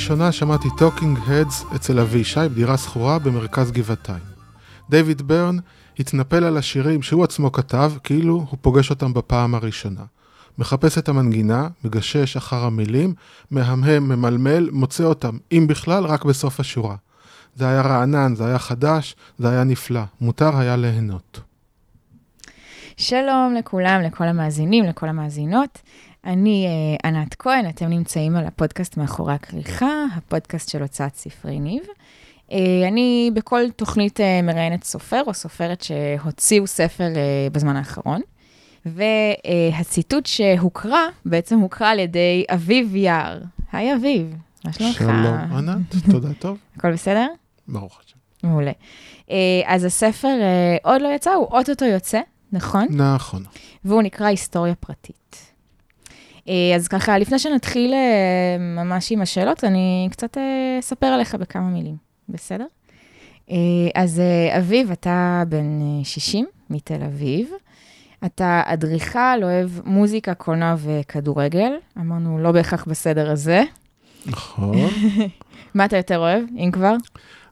פעם ראשונה שמעתי Talking Heads אצל אבישי בדירה שכורה במרכז גבעתיים. דיוויד בירן התנפל על השירים שהוא עצמו כתב, כאילו הוא פוגש אותם בפעם הראשונה. מחפש את המנגינה, מגשש אחר המילים, מהמהם, ממלמל, מוצא אותם, אם בכלל, רק בסוף השורה. זה היה רענן, זה היה חדש, זה היה נפלא. מותר היה ליהנות. שלום לכולם, לכל המאזינים, לכל המאזינות. אני uh, ענת כהן, אתם נמצאים על הפודקאסט מאחורי הכריכה, הפודקאסט של הוצאת ספרי ניב. Uh, אני בכל תוכנית uh, מראיינת סופר או סופרת שהוציאו ספר uh, בזמן האחרון, והציטוט uh, שהוקרא, בעצם הוקרא על ידי אביב יער. היי אביב, מה שלומך? שלום, ענת, תודה טוב. הכל בסדר? ברוך השם. מעולה. Uh, אז הספר uh, עוד לא יצא, הוא אוטוטו יוצא, נכון? נכון. והוא נקרא היסטוריה פרטית. אה, אז ככה, לפני שנתחיל אה, ממש עם השאלות, אני קצת אה, אספר עליך בכמה מילים, בסדר? אז אביב, אתה בן 60 מתל אביב. אתה אדריכל, אוהב מוזיקה, קולנוע וכדורגל. אמרנו, לא בהכרח בסדר הזה. נכון. מה אתה יותר אוהב, אם כבר?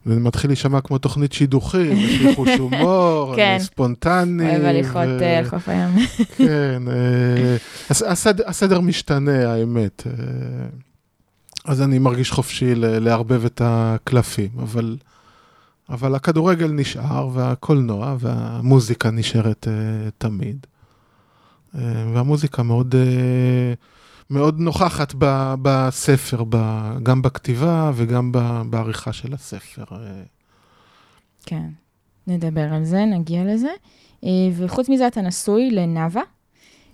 זה מתחיל להישמע כמו תוכנית שידוכים, יש לי חוש הומור, כן. אני ספונטני. אוהב הליכות על חוף הים. כן, הסדר משתנה, האמת. אז אני מרגיש חופשי לערבב את הקלפים, אבל, אבל הכדורגל נשאר, והקולנוע והמוזיקה נשארת תמיד. והמוזיקה מאוד... מאוד נוכחת ב, בספר, ב, גם בכתיבה וגם ב, בעריכה של הספר. כן, נדבר על זה, נגיע לזה. אה, וחוץ מזה, אתה נשוי לנאווה.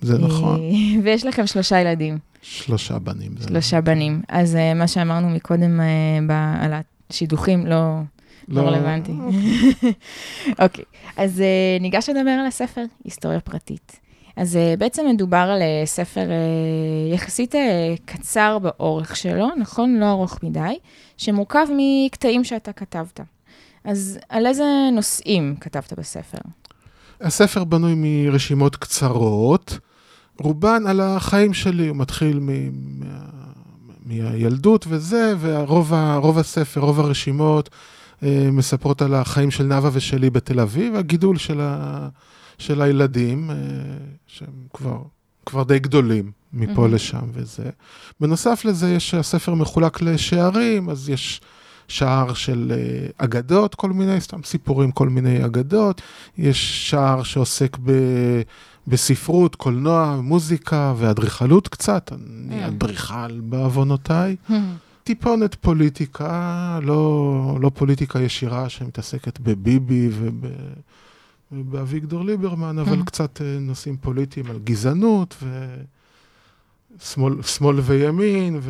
זה נכון. אה, ויש לכם שלושה ילדים. שלושה בנים. שלושה נכון. בנים. אז אה, מה שאמרנו מקודם על השידוכים, לא, לא, לא רלוונטי. אוקיי, אז ניגש לדבר על הספר, היסטוריה פרטית. אז uh, בעצם מדובר על uh, ספר uh, יחסית קצר באורך שלו, נכון? לא ארוך מדי, שמורכב מקטעים שאתה כתבת. אז על איזה נושאים כתבת בספר? הספר בנוי מרשימות קצרות, רובן על החיים שלי, הוא מתחיל מ- מהילדות וזה, ורוב הספר, רוב הרשימות מספרות על החיים של נאוה ושלי בתל אביב, הגידול של ה... של הילדים, אה, שהם כבר, כבר די גדולים מפה mm-hmm. לשם וזה. בנוסף לזה, יש, הספר מחולק לשערים, אז יש שער של אה, אגדות, כל מיני, סתם סיפורים, כל מיני אגדות. יש שער שעוסק ב... בספרות, קולנוע, מוזיקה ואדריכלות קצת, אני mm. אדריכל בעוונותיי. טיפונת פוליטיקה, לא, לא פוליטיקה ישירה שמתעסקת בביבי וב... באביגדור ליברמן, אבל mm. קצת אה, נושאים פוליטיים על גזענות ושמאל וימין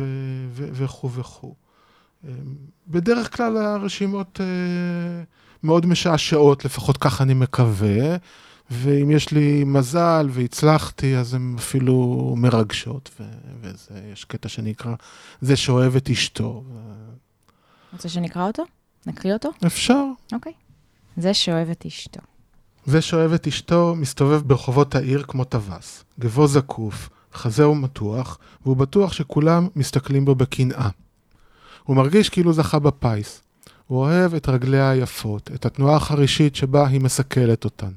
וכו' וכו'. אה, בדרך כלל הרשימות אה, מאוד משעשעות, לפחות ככה אני מקווה, ואם יש לי מזל והצלחתי, אז הן אפילו מרגשות, ויש קטע שנקרא זה שאוהב את אשתו. רוצה שנקרא אותו? נקריא אותו? אפשר. אוקיי. זה שאוהב את אשתו. זה שאוהב את אשתו מסתובב ברחובות העיר כמו טווס, גבו זקוף, חזהו מתוח, והוא בטוח שכולם מסתכלים בו בקנאה. הוא מרגיש כאילו זכה בפיס. הוא אוהב את רגליה היפות, את התנועה החרישית שבה היא מסקלת אותן.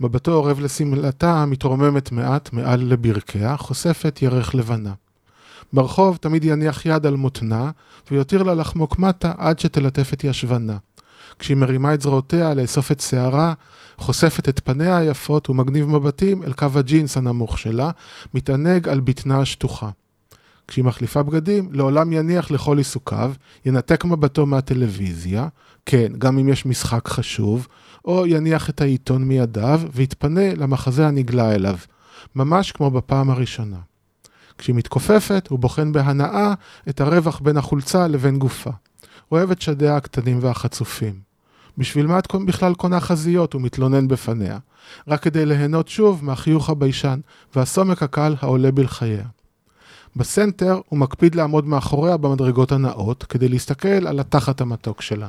מבטו אורב לשמלתה המתרוממת מעט מעל לברכיה, חושפת ירך לבנה. ברחוב תמיד יניח יד על מותנה, ויותיר לה לחמוק מטה עד שתלטף את ישבנה. כשהיא מרימה את זרועותיה לאסוף את שערה, חושפת את פניה היפות ומגניב מבטים אל קו הג'ינס הנמוך שלה, מתענג על בטנה השטוחה. כשהיא מחליפה בגדים, לעולם יניח לכל עיסוקיו, ינתק מבטו מהטלוויזיה, כן, גם אם יש משחק חשוב, או יניח את העיתון מידיו, ויתפנה למחזה הנגלה אליו, ממש כמו בפעם הראשונה. כשהיא מתכופפת, הוא בוחן בהנאה את הרווח בין החולצה לבין גופה. אוהב את שדיה הקטנים והחצופים. בשביל מה את בכלל קונה חזיות, הוא מתלונן בפניה. רק כדי ליהנות שוב מהחיוך הביישן והסומק הקל העולה בלחייה. בסנטר הוא מקפיד לעמוד מאחוריה במדרגות הנעות, כדי להסתכל על התחת המתוק שלה.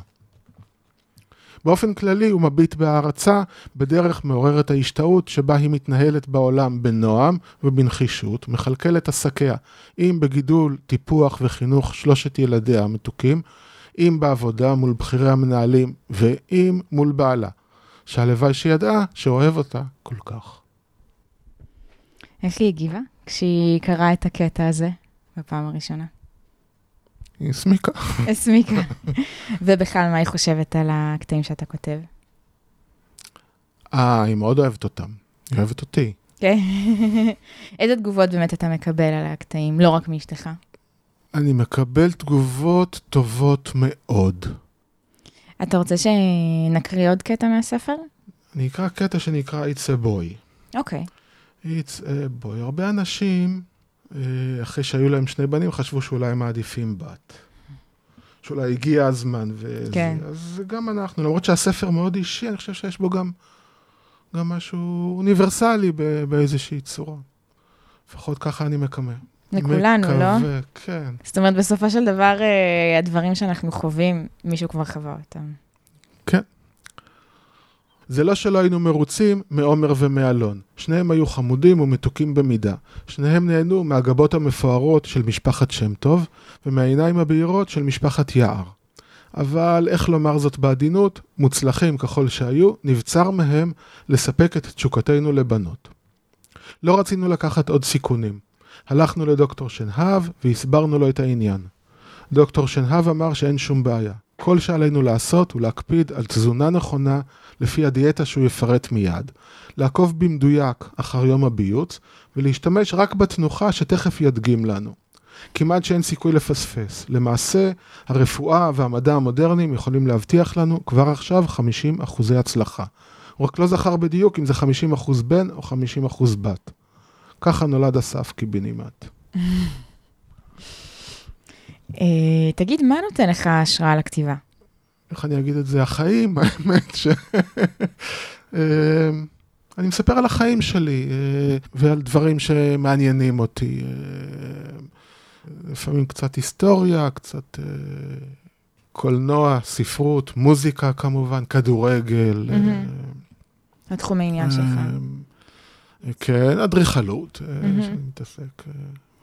באופן כללי הוא מביט בהערצה בדרך מעוררת ההשתאות שבה היא מתנהלת בעולם בנועם ובנחישות, מכלכלת עסקיה, אם בגידול, טיפוח וחינוך שלושת ילדיה המתוקים, אם בעבודה מול בכירי המנהלים, ואם מול בעלה, שהלוואי שידעה שאוהב אותה כל כך. איך היא הגיבה כשהיא קראה את הקטע הזה בפעם הראשונה? היא הסמיקה. הסמיקה. ובכלל, מה היא חושבת על הקטעים שאתה כותב? אה, היא מאוד אוהבת אותם. היא אוהבת אותי. כן. איזה תגובות באמת אתה מקבל על הקטעים, לא רק מאשתך? אני מקבל תגובות טובות מאוד. אתה רוצה שנקריא עוד קטע מהספר? אני אקרא קטע שנקרא It's a Boy. אוקיי. It's a Boy. הרבה אנשים, אה, אחרי שהיו להם שני בנים, חשבו שאולי הם מעדיפים בת. שאולי הגיע הזמן. וזה. כן. אז גם אנחנו, למרות שהספר מאוד אישי, אני חושב שיש בו גם, גם משהו אוניברסלי באיזושהי צורה. לפחות ככה אני מקווה. לכולנו, לא? מקווה, כן. זאת אומרת, בסופו של דבר, אה, הדברים שאנחנו חווים, מישהו כבר חווה אותם. זה לא שלא היינו מרוצים מעומר ומאלון. שניהם היו חמודים ומתוקים במידה. שניהם נהנו מהגבות המפוארות של משפחת שם טוב, ומהעיניים הבהירות של משפחת יער. אבל, איך לומר זאת בעדינות, מוצלחים ככל שהיו, נבצר מהם לספק את תשוקתנו לבנות. לא רצינו לקחת עוד סיכונים. הלכנו לדוקטור שנהב והסברנו לו את העניין. דוקטור שנהב אמר שאין שום בעיה. כל שעלינו לעשות הוא להקפיד על תזונה נכונה לפי הדיאטה שהוא יפרט מיד, לעקוב במדויק אחר יום הביוץ ולהשתמש רק בתנוחה שתכף ידגים לנו. כמעט שאין סיכוי לפספס. למעשה, הרפואה והמדע המודרניים יכולים להבטיח לנו כבר עכשיו 50 אחוזי הצלחה. הוא רק לא זכר בדיוק אם זה 50 אחוז בן או 50 אחוז בת. ככה נולד אסף קיבינימט. אה, תגיד, מה נותן לך השראה לכתיבה? איך אני אגיד את זה? החיים, האמת ש... אה, אני מספר על החיים שלי אה, ועל דברים שמעניינים אותי. לפעמים קצת היסטוריה, קצת קולנוע, ספרות, מוזיקה כמובן, כדורגל. התחום העניין שלך. כן, אדריכלות, מהמם. שאני מתעסק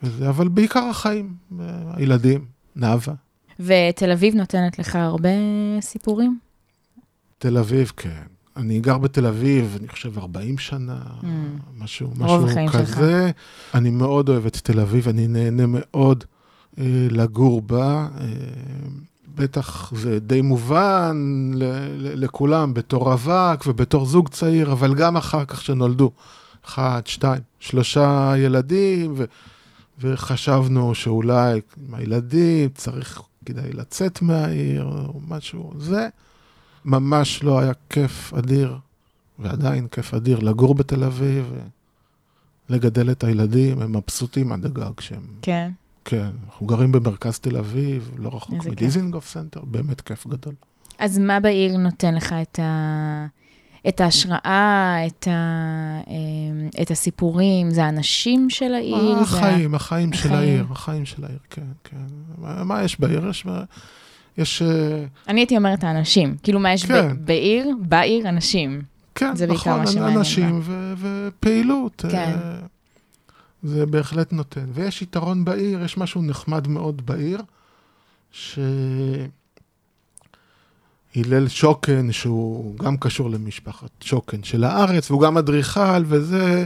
בזה, אבל בעיקר החיים, הילדים, נאוה. ותל אביב נותנת לך הרבה סיפורים? תל אביב, כן. אני גר בתל אביב, אני חושב 40 שנה, Mm. משהו, משהו החיים שלך. כזה. אני מאוד אוהב את תל אביב, אני נהנה מאוד אה, לגור בה. אה, בטח זה די מובן ל- ל- לכולם בתור רווק ובתור זוג צעיר, אבל גם אחר כך שנולדו אחד, שתיים, שלושה ילדים, ו- וחשבנו שאולי עם הילדים צריך, כדאי לצאת מהעיר או משהו. זה ממש לא היה כיף אדיר, ועדיין כיף אדיר לגור בתל אביב, ולגדל את הילדים, הם מבסוטים עד הגג שהם... כן. כן, אנחנו גרים במרכז תל אביב, לא רחוק. מדיזינגוף סנטר, באמת כיף גדול. אז מה בעיר נותן לך את, ה... את ההשראה, את, ה... אמ, את הסיפורים? זה האנשים של העיר? זה ה- החיים, החיים של החיים. העיר, החיים של העיר, כן, כן. מה, מה יש בעיר? יש... יש... אה, אני הייתי אומרת האנשים. כאילו, מה יש כן. ב... בעיר? בעיר, אנשים. כן, זה נכון, אנשים ו- ופעילות. כן. אה, זה בהחלט נותן. ויש יתרון בעיר, יש משהו נחמד מאוד בעיר, שהלל שוקן, שהוא גם קשור למשפחת שוקן של הארץ, והוא גם אדריכל, וזה,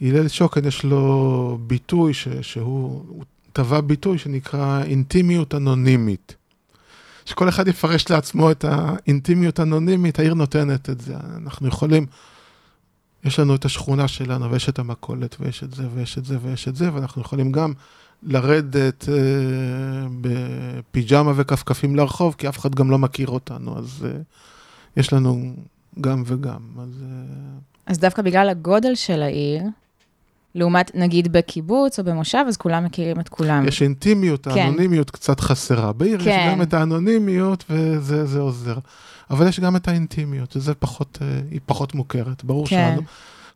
הלל שוקן יש לו ביטוי ש- שהוא הוא טבע ביטוי שנקרא אינטימיות אנונימית. שכל אחד יפרש לעצמו את האינטימיות האנונימית, העיר נותנת את זה. אנחנו יכולים, יש לנו את השכונה שלנו, ויש את המכולת, ויש את זה, ויש את זה, ויש את זה, ואנחנו יכולים גם לרדת אה, בפיג'מה וכפכפים לרחוב, כי אף אחד גם לא מכיר אותנו, אז אה, יש לנו גם וגם. אז אה, אז דווקא בגלל הגודל של העיר, לעומת נגיד בקיבוץ או במושב, אז כולם מכירים את כולם. יש אינטימיות, כן. האנונימיות קצת חסרה. בעיר יש כן. גם את האנונימיות, וזה זה עוזר. אבל יש גם את האינטימיות, וזה פחות, אה, היא פחות מוכרת. ברור כן. שלנו,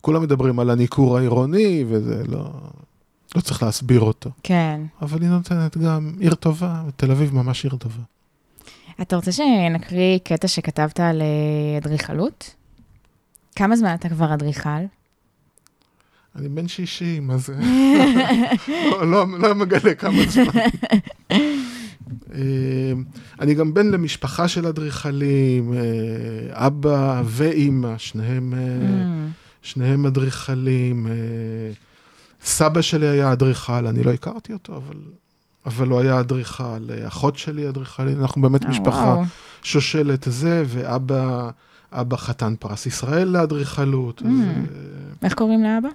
כולם מדברים על הניכור העירוני, וזה לא, לא צריך להסביר אותו. כן. אבל היא נותנת גם עיר טובה, ותל אביב ממש עיר טובה. אתה רוצה שנקריא קטע שכתבת על אה, אדריכלות? כמה זמן אתה כבר אדריכל? אני בן 60, אז לא, לא, לא מגלה כמה זמן. אה, אני גם בן למשפחה של אדריכלים, אה, אבא ואימא, שניהם, mm. שניהם אדריכלים. סבא שלי היה אדריכל, אני לא הכרתי אותו, אבל, אבל הוא היה אדריכל. אחות שלי אדריכלית, אנחנו באמת oh, משפחה וואו. שושלת זה, ואבא אבא חתן פרס ישראל לאדריכלות. Mm. אז, איך קוראים לאבא?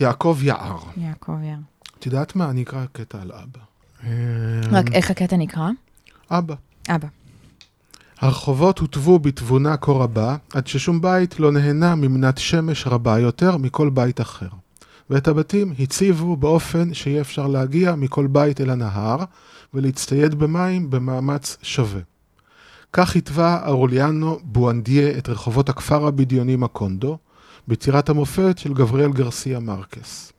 יעקב יער. יעקב יער. את יודעת מה? אני אקרא קטע על אבא. רק איך הקטע נקרא? אבא. אבא. הרחובות הוטבו בתבונה כה רבה, עד ששום בית לא נהנה ממנת שמש רבה יותר מכל בית אחר. ואת הבתים הציבו באופן שיהיה אפשר להגיע מכל בית אל הנהר, ולהצטייד במים במאמץ שווה. כך התווה אורליאנו בואנדיה את רחובות הכפר הבדיוני מקונדו, ביצירת המופת של גבריאל גרסיה מרקס.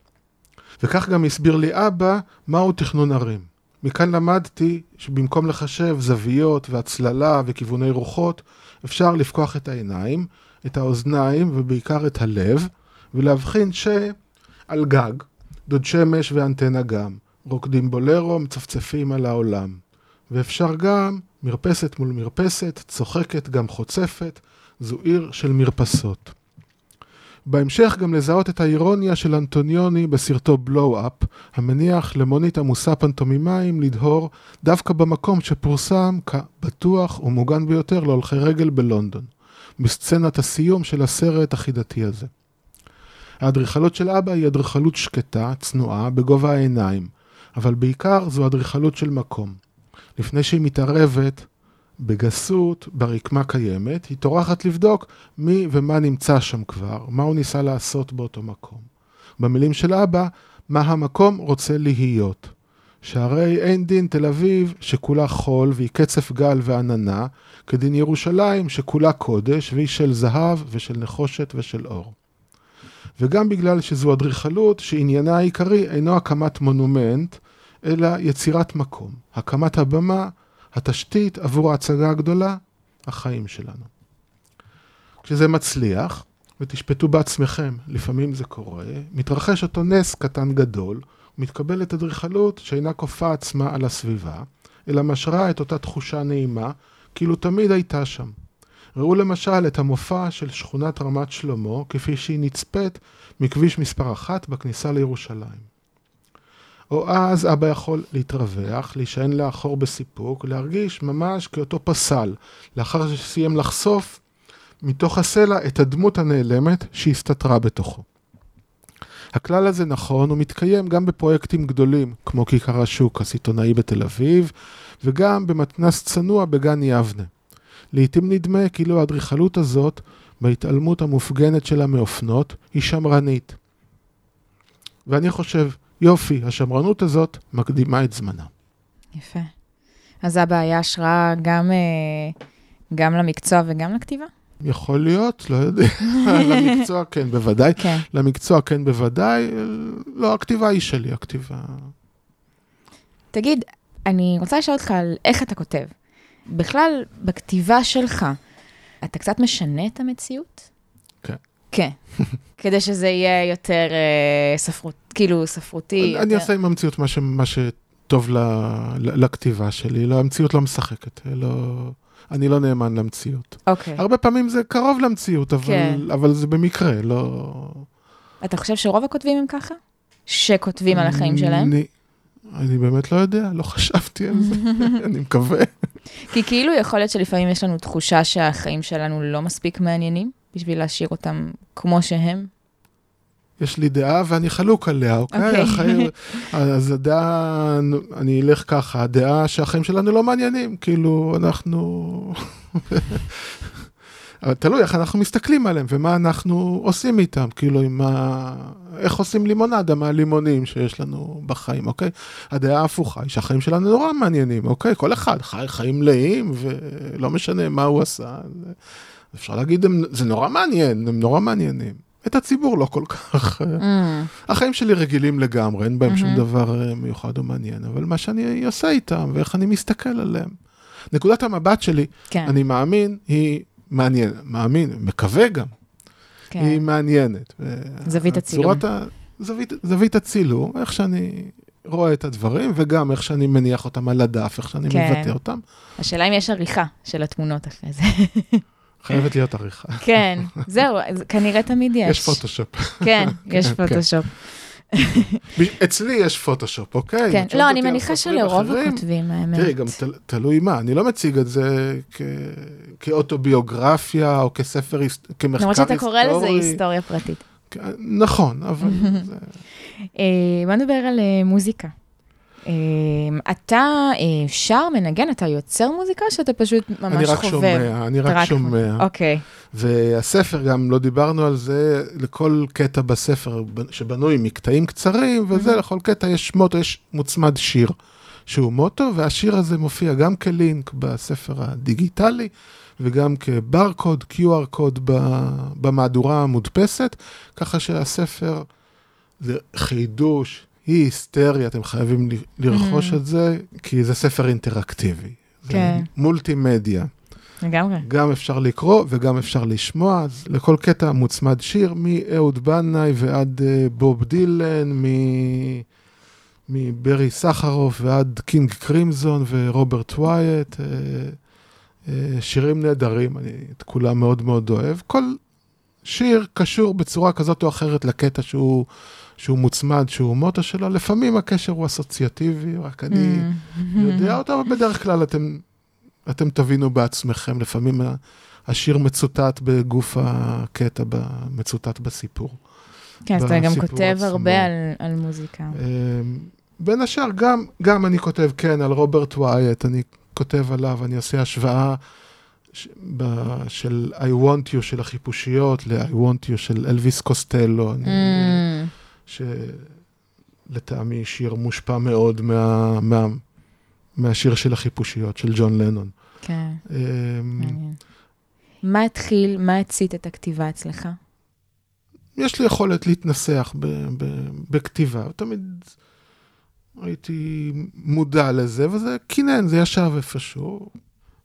וכך גם הסביר לי אבא מהו תכנון ערים. מכאן למדתי שבמקום לחשב זוויות והצללה וכיווני רוחות, אפשר לפקוח את העיניים, את האוזניים ובעיקר את הלב, ולהבחין שעל גג, דוד שמש ואנטנה גם, רוקדים בולרו, מצפצפים על העולם. ואפשר גם מרפסת מול מרפסת, צוחקת גם חוצפת, זו עיר של מרפסות. בהמשך גם לזהות את האירוניה של אנטוניוני בסרטו בלואו-אפ, המניח למונית עמוסה פנטומימיים לדהור דווקא במקום שפורסם כבטוח ומוגן ביותר להולכי רגל בלונדון, בסצנת הסיום של הסרט החידתי הזה. האדריכלות של אבא היא אדריכלות שקטה, צנועה, בגובה העיניים, אבל בעיקר זו אדריכלות של מקום. לפני שהיא מתערבת בגסות, ברקמה קיימת, היא טורחת לבדוק מי ומה נמצא שם כבר, מה הוא ניסה לעשות באותו מקום. במילים של אבא, מה המקום רוצה להיות. שהרי אין דין תל אביב שכולה חול והיא קצף גל ועננה, כדין ירושלים שכולה קודש והיא של זהב ושל נחושת ושל אור. וגם בגלל שזו אדריכלות שעניינה העיקרי אינו הקמת מונומנט, אלא יצירת מקום, הקמת הבמה, התשתית עבור ההצגה הגדולה, החיים שלנו. כשזה מצליח, ותשפטו בעצמכם, לפעמים זה קורה, מתרחש אותו נס קטן גדול, ומתקבלת אדריכלות שאינה כופה עצמה על הסביבה, אלא משרה את אותה תחושה נעימה, כאילו תמיד הייתה שם. ראו למשל את המופע של שכונת רמת שלמה, כפי שהיא נצפית מכביש מספר אחת בכניסה לירושלים. או אז אבא יכול להתרווח, להישען לאחור בסיפוק, להרגיש ממש כאותו פסל, לאחר שסיים לחשוף מתוך הסלע את הדמות הנעלמת שהסתתרה בתוכו. הכלל הזה נכון ומתקיים גם בפרויקטים גדולים, כמו כיכר השוק הסיטונאי בתל אביב, וגם במתנס צנוע בגן יבנה. לעתים נדמה כאילו האדריכלות הזאת, בהתעלמות המופגנת שלה מאופנות, היא שמרנית. ואני חושב יופי, השמרנות הזאת מקדימה את זמנה. יפה. אז אבא היה השראה גם, אה, גם למקצוע וגם לכתיבה? יכול להיות, לא יודע. למקצוע כן, בוודאי. כן. למקצוע כן, בוודאי. לא, הכתיבה היא שלי, הכתיבה... תגיד, אני רוצה לשאול אותך על איך אתה כותב. בכלל, בכתיבה שלך, אתה קצת משנה את המציאות? כן. כדי שזה יהיה יותר אה, ספרות, כאילו ספרותי. אני, יותר... אני אעשה עם המציאות מה, ש, מה שטוב ל, ל, לכתיבה שלי, לא, המציאות לא משחקת, לא, אני לא נאמן למציאות. אוקיי. הרבה פעמים זה קרוב למציאות, אבל, כן. אבל זה במקרה, לא... אתה חושב שרוב הכותבים הם ככה? שכותבים על החיים שלהם? אני, אני באמת לא יודע, לא חשבתי על זה, אני מקווה. כי כאילו יכול להיות שלפעמים יש לנו תחושה שהחיים שלנו לא מספיק מעניינים. בשביל להשאיר אותם כמו שהם? יש לי דעה ואני חלוק עליה, אוקיי? Okay. אוקיי. החיים, אז הדעה, אני אלך ככה, הדעה שהחיים שלנו לא מעניינים, כאילו, אנחנו... תלוי איך אנחנו מסתכלים עליהם ומה אנחנו עושים איתם, כאילו, עם ה... איך עושים לימונדה מהלימונים שיש לנו בחיים, אוקיי? הדעה ההפוכה היא שהחיים שלנו נורא מעניינים, אוקיי? כל אחד חי חיים מלאים ולא משנה מה הוא עשה. אפשר להגיד, הם, זה נורא מעניין, הם נורא מעניינים. את הציבור לא כל כך. Mm. החיים שלי רגילים לגמרי, אין בהם mm-hmm. שום דבר אה, מיוחד או מעניין, אבל מה שאני עושה איתם ואיך אני מסתכל עליהם. נקודת המבט שלי, כן, אני מאמין, היא מעניינת. מאמין, מקווה גם, כן. היא מעניינת. זווית הצילום. ה- זווית, זווית הצילום, איך שאני רואה את הדברים, וגם איך שאני מניח אותם על הדף, איך שאני כן. מבטא אותם. השאלה אם יש עריכה של התמונות אחרי זה. חייבת להיות עריכה. כן, זהו, כנראה תמיד יש. יש פוטושופ. כן, יש כן, כן. פוטושופ. אצלי יש פוטושופ, אוקיי? כן, לא, אני מניחה שלרוב הכותבים, האמת. תראי, גם תל, תלוי מה, אני לא מציג את זה כאוטוביוגרפיה או כספר, כמחקר למרות היסטורי. שאתה קורא לזה היסטוריה פרטית. כ- נכון, אבל. אה, בוא נדבר על אה, מוזיקה. אה, אתה אה, שר, מנגן, אתה יוצר מוזיקה, שאתה פשוט ממש אני רק חובב? שומע, אני אתה רק שומע. אוקיי, והספר, גם לא דיברנו על זה, לכל קטע בספר שבנוי מקטעים קצרים, וזה, לכל קטע יש מוטו, יש מוצמד שיר שהוא מוטו, והשיר הזה מופיע גם כלינק בספר הדיגיטלי, וגם כברקוד, QR קוד במהדורה המודפסת, ככה שהספר זה חידוש, היא היסטריה, אתם חייבים לרכוש Mhm. את זה, כי זה ספר אינטראקטיבי. זה כן. מולטימדיה. לגמרי. גם אפשר לקרוא וגם אפשר לשמוע, אז לכל קטע מוצמד שיר, מאהוד בנאי ועד אה, בוב דילן, מ- מברי סחרוף ועד King Crimson ורוברט וויאט, אה, אה, שירים נהדרים, אני את כולם מאוד מאוד אוהב. כל שיר קשור בצורה כזאת או אחרת לקטע שהוא, שהוא מוצמד, שהוא מוטו שלו, לפעמים הקשר הוא אסוציאטיבי, רק אני... Mm. יודע אותו, אבל בדרך כלל אתם, אתם תבינו בעצמכם, לפעמים השיר מצוטט בגוף הקטע, מצוטט בסיפור. כן, אז אתה גם כותב עצמו. הרבה על, על מוזיקה. אמ, בין השאר, גם, גם אני כותב, כן, על רוברט ווייט, אני כותב עליו, אני עושה השוואה ש, ב, של I want you של החיפושיות ל-I want you של אלוויס קוסטלו, אני, Mm, שלטעמי שיר מושפע מאוד מה, מה, מהשיר של החיפושיות של ג'ון לנון. כן, אמ, מעניין. מה התחיל, מה הצית את הכתיבה אצלך? יש לי יכולת להתנסח ב, ב, בכתיבה, תמיד הייתי מודע לזה, וזה קינן, זה ישב איפשהו.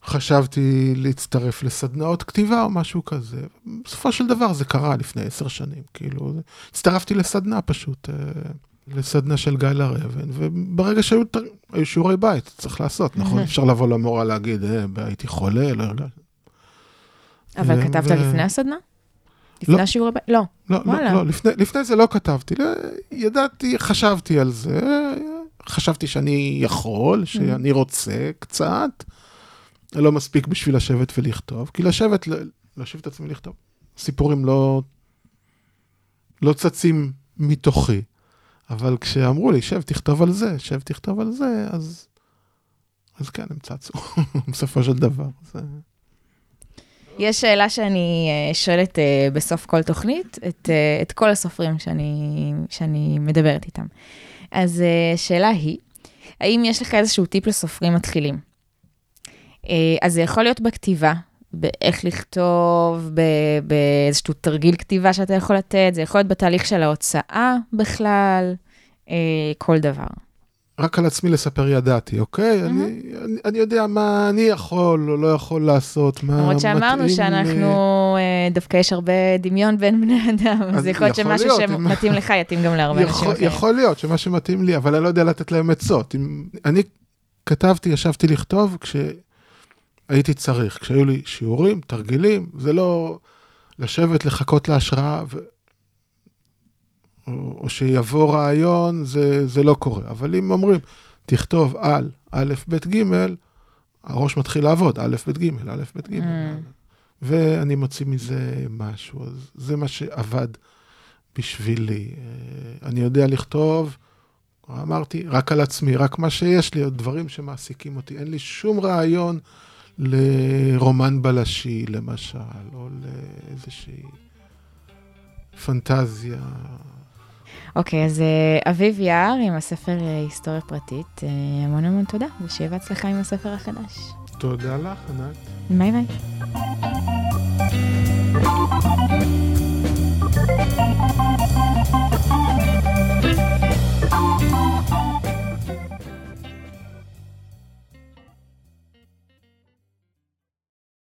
חשבתי להצטרף לסדנאות כתיבה או משהו כזה. בסופו של דבר זה קרה לפני עשר שנים, כאילו, הצטרפתי לסדנה פשוט, אה, לסדנה של גיא לרבן, וברגע שהיו היו שיעורי בית, צריך לעשות, נכון? אפשר לבוא למורה להגיד, אה, הייתי חולה, לא הרגשתי. אבל ו- כתבת ו- לפני הסדנה? לפני לא. השיעור הבא? לא. לא, וואלה. לא, לא, לפני, לפני זה לא כתבתי, לא, ידעתי, חשבתי על זה, חשבתי שאני יכול, שאני רוצה קצת, לא מספיק בשביל לשבת ולכתוב, כי לשבת, ל- להושיב את עצמי לכתוב, סיפורים לא, לא צצים מתוכי, אבל כשאמרו לי, שב, תכתוב על זה, שב, תכתוב על זה, אז, אז כן, הם צצו, בסופו של דבר. זה... יש שאלה שאני אה, שואלת אה, בסוף כל תוכנית, את, אה, את כל הסופרים שאני, שאני מדברת איתם. אז השאלה היא, האם יש לך איזשהו טיפ לסופרים מתחילים? אה, אז זה יכול להיות בכתיבה, באיך לכתוב, באיזשהו תרגיל כתיבה שאתה יכול לתת, זה יכול להיות בתהליך של ההוצאה בכלל, אה, כל דבר. רק על עצמי לספר ידעתי, אוקיי? אני, אני, אני יודע מה אני יכול או לא יכול לעשות, מה למרות מתאים שאמרנו לי. שאנחנו, אה, דווקא יש הרבה דמיון בין בני אדם, אז יכול להיות שמשהו שמתאים לך יתאים גם להרבה אנשים יכול, אחרים. יכול להיות שמה שמתאים לי, אבל אני לא יודע לתת להם עצות. אם, אני כתבתי, ישבתי לכתוב כשהייתי צריך, כשהיו לי שיעורים, תרגילים, זה לא לשבת, לחכות להשראה, ו... או, או שיבוא רעיון, זה, זה לא קורה. אבל אם אומרים, תכתוב על א', ב', ג', הראש מתחיל לעבוד, א', ב', ג', א', ב', ג', Mm. ואני מוציא מזה משהו. אז זה מה שעבד בשבילי. אה, אני יודע לכתוב, אמרתי, רק על עצמי, רק מה שיש לי, עוד דברים שמעסיקים אותי. אין לי שום רעיון לרומן בלשי, למשל, או לאיזושהי פנטזיה. אוקיי, אז אה, אביב יער עם הספר אה, היסטוריה פרטית, אה, המון המון תודה, ושיהיה בהצלחה עם הספר החדש. תודה לך, ענת. ביי ביי.